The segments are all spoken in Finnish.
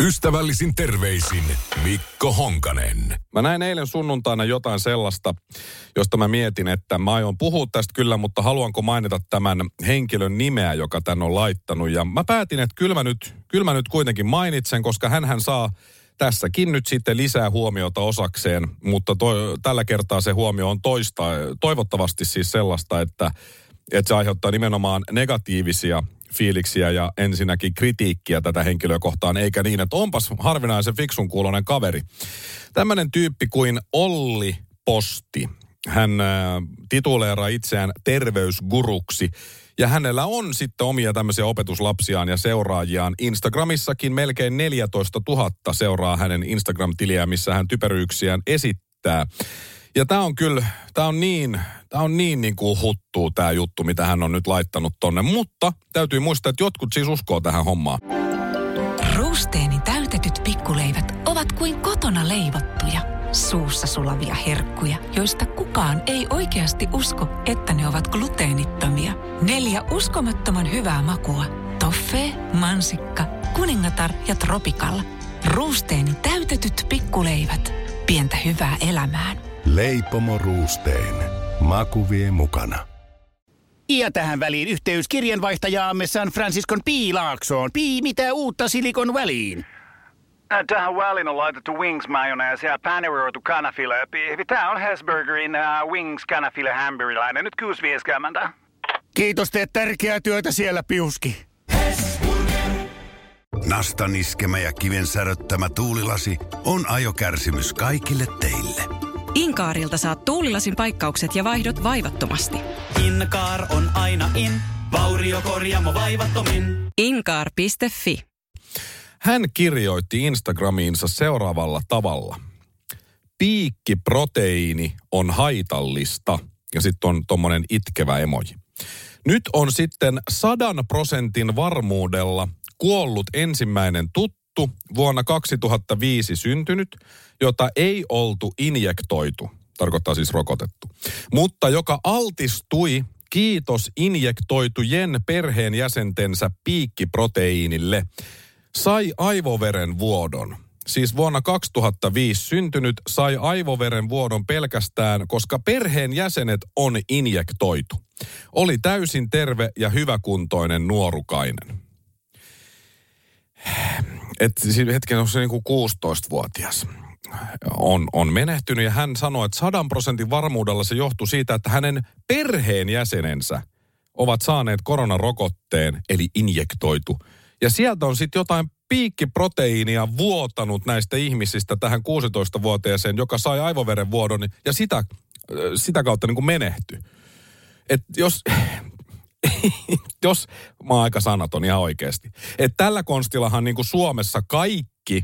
Ystävällisin terveisin Mikko Honkanen. Mä näin eilen sunnuntaina jotain sellaista, josta mä mietin, että mä aion puhua tästä kyllä, mutta haluanko mainita tämän henkilön nimeä, joka tän on laittanut. Ja mä päätin, että kyllä mä nyt, kyllä mä nyt kuitenkin mainitsen, koska hän saa tässäkin nyt sitten lisää huomiota osakseen, mutta to, tällä kertaa se huomio on toista, toivottavasti siis sellaista, että, että se aiheuttaa nimenomaan negatiivisia fiiliksiä ja ensinnäkin kritiikkiä tätä henkilöä kohtaan, eikä niin, että onpas harvinaisen fiksun kuulonen kaveri. Tämmöinen tyyppi kuin Olli Posti. Hän äh, tituleeraa itseään terveysguruksi. Ja hänellä on sitten omia tämmöisiä opetuslapsiaan ja seuraajiaan. Instagramissakin melkein 14 000 seuraa hänen Instagram-tiliä, missä hän typeryyksiään esittää. Ja tämä on kyllä, tämä on niin, tämä on niin, niin kuin huttuu tämä juttu, mitä hän on nyt laittanut tonne. Mutta täytyy muistaa, että jotkut siis uskoo tähän hommaan. Ruusteeni täytetyt pikkuleivät ovat kuin kotona leivottuja, suussa sulavia herkkuja, joista kukaan ei oikeasti usko, että ne ovat gluteenittomia. Neljä uskomattoman hyvää makua. Toffee, mansikka, kuningatar ja tropikalla. Ruusteeni täytetyt pikkuleivät. Pientä hyvää elämään. Leipomo Ruusteen. Maku vie mukana. Ja tähän väliin yhteys kirjanvaihtajaamme San Franciscon Piilaaksoon. Pii, mitä uutta Silikon väliin? Äh, Tähän väliin on laitettu wings mayonnaise ja paneroitu kanafila. Tämä on Hesburgerin uh, wings kanafila hamburilainen. Nyt 6.50. Kiitos, teet tärkeää työtä siellä, Piuski. Nastan iskemä ja kiven säröttämä tuulilasi on ajokärsimys kaikille teille. Inkaarilta saat tuulilasin paikkaukset ja vaihdot vaivattomasti. Inkaar on aina in, vauriokorjaamo vaivattomin. Inkaar.fi Hän kirjoitti Instagramiinsa seuraavalla tavalla. Piikkiproteiini on haitallista. Ja sitten on tommonen itkevä emoji. Nyt on sitten sadan prosentin varmuudella kuollut ensimmäinen tuttu vuonna 2005 syntynyt, jota ei oltu injektoitu, tarkoittaa siis rokotettu, mutta joka altistui kiitos injektoitujen perheenjäsentensä piikkiproteiinille, sai aivoveren vuodon. Siis vuonna 2005 syntynyt sai aivoveren vuodon pelkästään, koska perheen jäsenet on injektoitu. Oli täysin terve ja hyväkuntoinen nuorukainen että siis hetken on se niin kuin 16-vuotias on, on menehtynyt ja hän sanoi, että sadan prosentin varmuudella se johtuu siitä, että hänen perheenjäsenensä ovat saaneet koronarokotteen, eli injektoitu. Ja sieltä on sitten jotain piikkiproteiinia vuotanut näistä ihmisistä tähän 16-vuotiaaseen, joka sai aivoveren vuodon ja sitä, sitä kautta niin kuin menehtyi. Et jos, jos mä oon aika sanaton ihan oikeasti. Että tällä konstillahan niin kuin Suomessa kaikki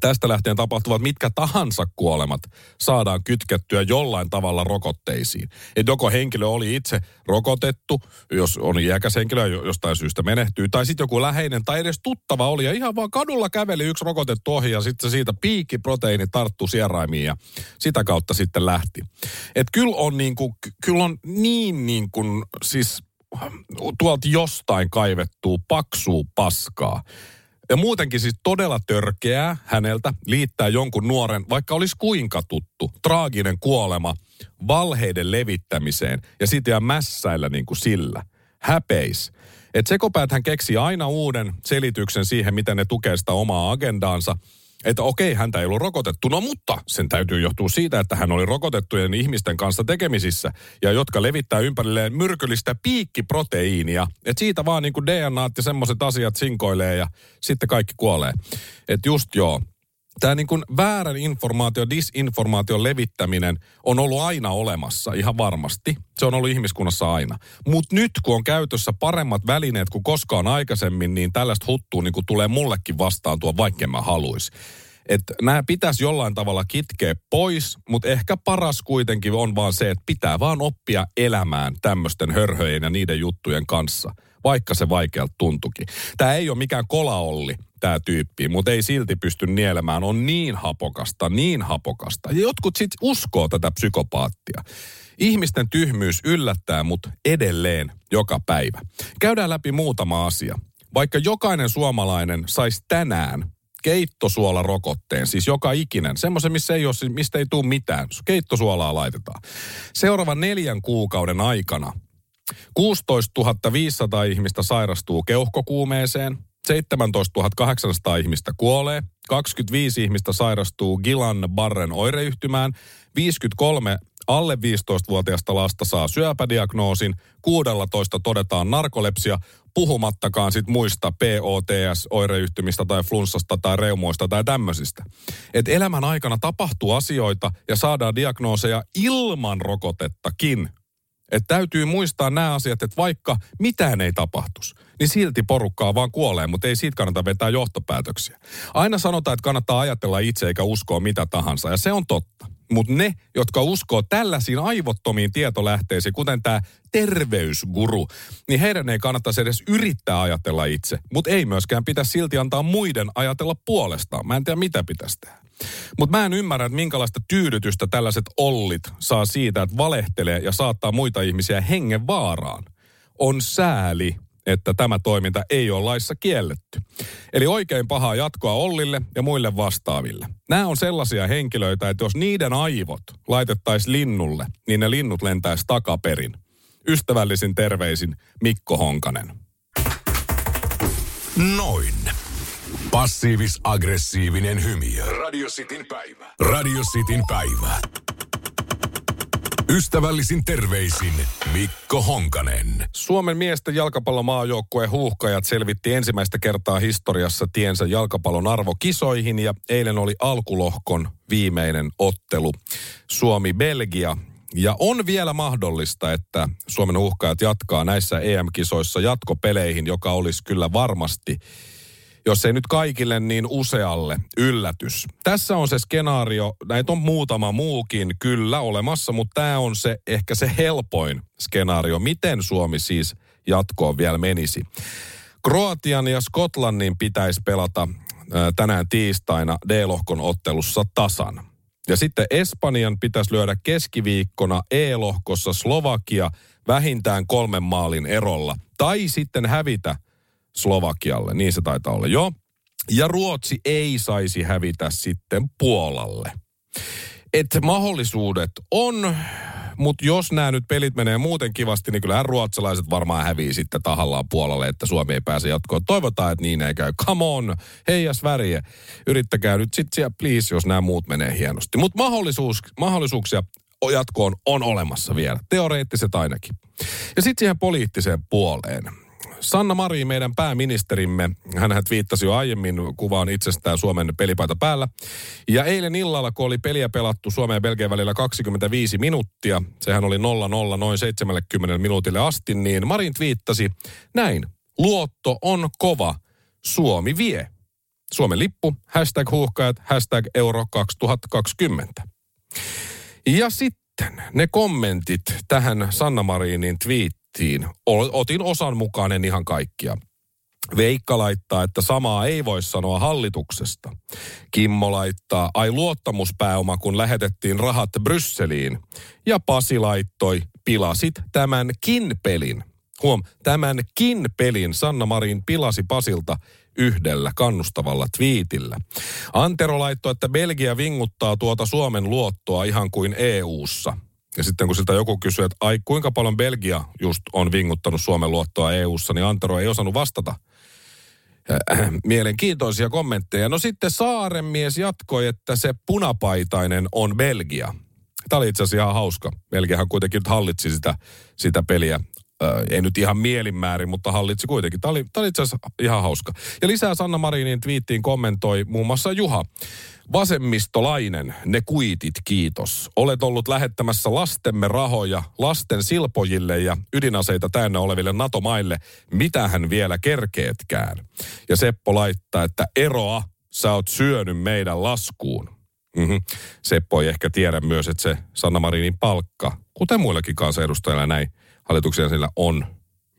tästä lähtien tapahtuvat mitkä tahansa kuolemat saadaan kytkettyä jollain tavalla rokotteisiin. Että joko henkilö oli itse rokotettu, jos on iäkäs henkilö jostain syystä menehtyy, tai sitten joku läheinen tai edes tuttava oli ja ihan vaan kadulla käveli yksi rokotettu ohi ja sitten siitä piikkiproteiini tarttu sieraimiin ja sitä kautta sitten lähti. Että kyllä on niin kuin, kyllä on niin niin kuin, siis tuolta jostain kaivettuu paksuu paskaa. Ja muutenkin siis todella törkeää häneltä liittää jonkun nuoren, vaikka olisi kuinka tuttu, traaginen kuolema valheiden levittämiseen ja sitten jää mässäillä niin kuin sillä. Häpeis. Että sekopäät hän keksii aina uuden selityksen siihen, miten ne tukee sitä omaa agendaansa – että okei, häntä ei ollut rokotettu. No mutta sen täytyy johtua siitä, että hän oli rokotettujen ihmisten kanssa tekemisissä ja jotka levittää ympärilleen myrkyllistä piikkiproteiinia. Että siitä vaan niin kuin DNA ja semmoiset asiat sinkoilee ja sitten kaikki kuolee. Että just joo, tämä niin kuin väärän informaation, disinformaation levittäminen on ollut aina olemassa, ihan varmasti. Se on ollut ihmiskunnassa aina. Mutta nyt, kun on käytössä paremmat välineet kuin koskaan aikaisemmin, niin tällaista huttua niin kuin tulee mullekin vastaan tuo, vaikka mä haluaisi. Että nämä pitäisi jollain tavalla kitkeä pois, mutta ehkä paras kuitenkin on vaan se, että pitää vaan oppia elämään tämmöisten hörhöjen ja niiden juttujen kanssa, vaikka se vaikealta tuntukin. Tämä ei ole mikään kolaolli, tämä tyyppi, mutta ei silti pysty nielemään. On niin hapokasta, niin hapokasta. Ja jotkut sitten uskoo tätä psykopaattia. Ihmisten tyhmyys yllättää mut edelleen joka päivä. Käydään läpi muutama asia. Vaikka jokainen suomalainen saisi tänään keittosuolarokotteen, siis joka ikinen, semmoisen, missä ei ole, mistä ei tule mitään. Keittosuolaa laitetaan. Seuraavan neljän kuukauden aikana 16 500 ihmistä sairastuu keuhkokuumeeseen, 17 800 ihmistä kuolee, 25 ihmistä sairastuu Gilan Barren oireyhtymään, 53 alle 15-vuotiaasta lasta saa syöpädiagnoosin, 16 todetaan narkolepsia, puhumattakaan sit muista POTS-oireyhtymistä tai flunssasta tai reumoista tai tämmöisistä. Et elämän aikana tapahtuu asioita ja saadaan diagnooseja ilman rokotettakin. Et täytyy muistaa nämä asiat, että vaikka mitään ei tapahtus, niin silti porukkaa vaan kuolee, mutta ei siitä kannata vetää johtopäätöksiä. Aina sanotaan, että kannattaa ajatella itse eikä uskoa mitä tahansa, ja se on totta. Mutta ne, jotka uskoo tällaisiin aivottomiin tietolähteisiin, kuten tämä terveysguru, niin heidän ei kannattaisi edes yrittää ajatella itse. Mutta ei myöskään pitäisi silti antaa muiden ajatella puolestaan. Mä en tiedä, mitä pitäisi tehdä. Mutta mä en ymmärrä, että minkälaista tyydytystä tällaiset ollit saa siitä, että valehtelee ja saattaa muita ihmisiä hengen vaaraan. On sääli, että tämä toiminta ei ole laissa kielletty. Eli oikein pahaa jatkoa Ollille ja muille vastaaville. Nämä on sellaisia henkilöitä, että jos niiden aivot laitettaisiin linnulle, niin ne linnut lentäisi takaperin. Ystävällisin terveisin Mikko Honkanen. Noin. Passiivis-aggressiivinen hymy. Radio Cityn päivä. Radio Cityn päivä. Ystävällisin terveisin Mikko Honkanen. Suomen miesten jalkapallomaajoukkueen huuhkajat selvitti ensimmäistä kertaa historiassa tiensä jalkapallon arvokisoihin ja eilen oli alkulohkon viimeinen ottelu Suomi-Belgia. Ja on vielä mahdollista, että Suomen uhkajat jatkaa näissä EM-kisoissa jatkopeleihin, joka olisi kyllä varmasti jos ei nyt kaikille, niin usealle yllätys. Tässä on se skenaario, näitä on muutama muukin kyllä olemassa, mutta tämä on se ehkä se helpoin skenaario, miten Suomi siis jatkoon vielä menisi. Kroatian ja Skotlannin pitäisi pelata tänään tiistaina D-lohkon ottelussa tasan. Ja sitten Espanjan pitäisi lyödä keskiviikkona E-lohkossa Slovakia vähintään kolmen maalin erolla. Tai sitten hävitä Slovakialle, niin se taitaa olla, joo. Ja Ruotsi ei saisi hävitä sitten Puolalle. Että mahdollisuudet on, mutta jos nämä nyt pelit menee muuten kivasti, niin kyllähän ruotsalaiset varmaan hävii sitten tahallaan Puolalle, että Suomi ei pääse jatkoon. Toivotaan, että niin ei käy. Come on, heijas väriä. Yrittäkää nyt sitten siellä, please, jos nämä muut menee hienosti. Mutta mahdollisuus, mahdollisuuksia jatkoon on olemassa vielä. Teoreettiset ainakin. Ja sitten siihen poliittiseen puoleen. Sanna Mari, meidän pääministerimme, hän viittasi jo aiemmin kuvaan itsestään Suomen pelipaita päällä. Ja eilen illalla, kun oli peliä pelattu Suomen ja Belgian välillä 25 minuuttia, sehän oli 0-0 noin 70 minuutille asti, niin Marin viittasi näin. Luotto on kova. Suomi vie. Suomen lippu, hashtag huuhkajat, hashtag euro 2020. Ja sitten ne kommentit tähän Sanna Marinin twiittiin tehtiin. Otin osan mukaan en ihan kaikkia. Veikka laittaa, että samaa ei voi sanoa hallituksesta. Kimmo laittaa, ai luottamuspääoma, kun lähetettiin rahat Brysseliin. Ja Pasi laittoi, pilasit tämänkin pelin. Huom, tämänkin pelin Sanna Marin pilasi Pasilta yhdellä kannustavalla twiitillä. Antero laittoi, että Belgia vinguttaa tuota Suomen luottoa ihan kuin EU:ssa. Ja sitten kun siltä joku kysyy, että ai kuinka paljon Belgia just on vinguttanut Suomen luottoa EU-ssa, niin Antero ei osannut vastata. Äh, mielenkiintoisia kommentteja. No sitten Saarenmies jatkoi, että se punapaitainen on Belgia. Tämä oli itse asiassa ihan hauska. Belgiahan kuitenkin nyt hallitsi sitä, sitä peliä. Ei nyt ihan mielinmäärin, mutta hallitsi kuitenkin. Tämä oli, tämä oli itse asiassa ihan hauska. Ja lisää Sanna Marinin twiittiin kommentoi muun muassa Juha. Vasemmistolainen, ne kuitit, kiitos. Olet ollut lähettämässä lastemme rahoja lasten silpojille ja ydinaseita täynnä oleville NATO-maille. Mitähän vielä kerkeetkään? Ja Seppo laittaa, että eroa sä oot syönyt meidän laskuun. Mm-hmm. Seppo ei ehkä tiedä myös, että se Sanna Marinin palkka, kuten muillakin kansanedustajilla näin hallituksen sillä on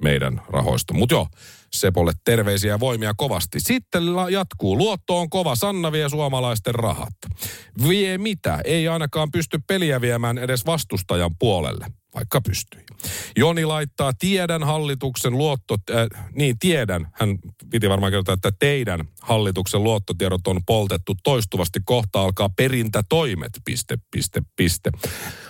meidän rahoista. Mutta joo, Sepolle terveisiä ja voimia kovasti. Sitten jatkuu. Luotto on kova. Sanna vie suomalaisten rahat. Vie mitä? Ei ainakaan pysty peliä viemään edes vastustajan puolelle vaikka pystyi. Joni laittaa, tiedän hallituksen luotto, äh, niin tiedän, hän piti varmaan kertoa, että teidän hallituksen luottotiedot on poltettu toistuvasti, kohta alkaa perintätoimet, piste, piste, piste.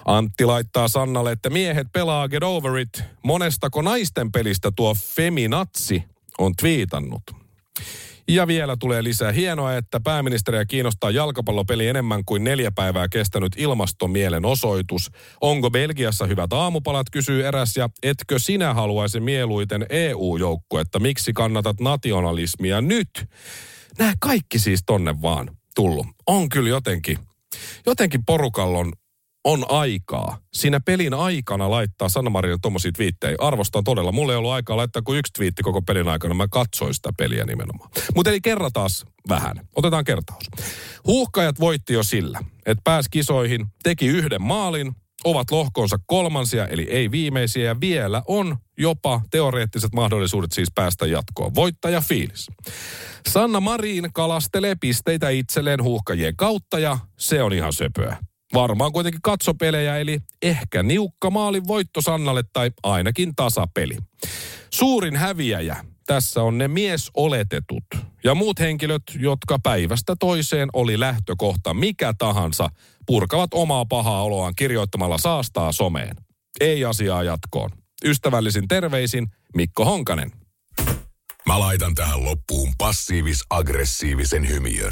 Antti laittaa Sannalle, että miehet pelaa get over it, monestako naisten pelistä tuo feminatsi on twiitannut. Ja vielä tulee lisää hienoa, että pääministeriä kiinnostaa jalkapallopeli enemmän kuin neljä päivää kestänyt ilmastomielenosoitus. Onko Belgiassa hyvät aamupalat, kysyy eräs, ja etkö sinä haluaisi mieluiten EU-joukkuetta? Miksi kannatat nationalismia nyt? Nämä kaikki siis tonne vaan tullut. On kyllä jotenkin, jotenkin porukallon on aikaa siinä pelin aikana laittaa Sanna Marille tuommoisia twiittejä. Arvostan todella. Mulla ei ollut aikaa laittaa kuin yksi twiitti koko pelin aikana. Mä katsoin sitä peliä nimenomaan. Mutta eli kerrataan vähän. Otetaan kertaus. Huuhkajat voitti jo sillä, että pääsi kisoihin, teki yhden maalin, ovat lohkonsa kolmansia, eli ei viimeisiä, ja vielä on jopa teoreettiset mahdollisuudet siis päästä jatkoon. Voittaja fiilis. Sanna Marin kalastelee pisteitä itselleen huuhkajien kautta, ja se on ihan söpöä. Varmaan kuitenkin katsopelejä, eli ehkä niukka maalin voitto Sannalle tai ainakin tasapeli. Suurin häviäjä tässä on ne miesoletetut ja muut henkilöt, jotka päivästä toiseen oli lähtökohta mikä tahansa, purkavat omaa pahaa oloaan kirjoittamalla saastaa someen. Ei asiaa jatkoon. Ystävällisin terveisin Mikko Honkanen. Mä laitan tähän loppuun passiivis-aggressiivisen hymiön.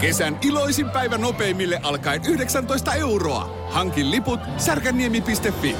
Kesän iloisin päivä nopeimille alkaen 19 euroa. Hankin liput särkänniemi.fi.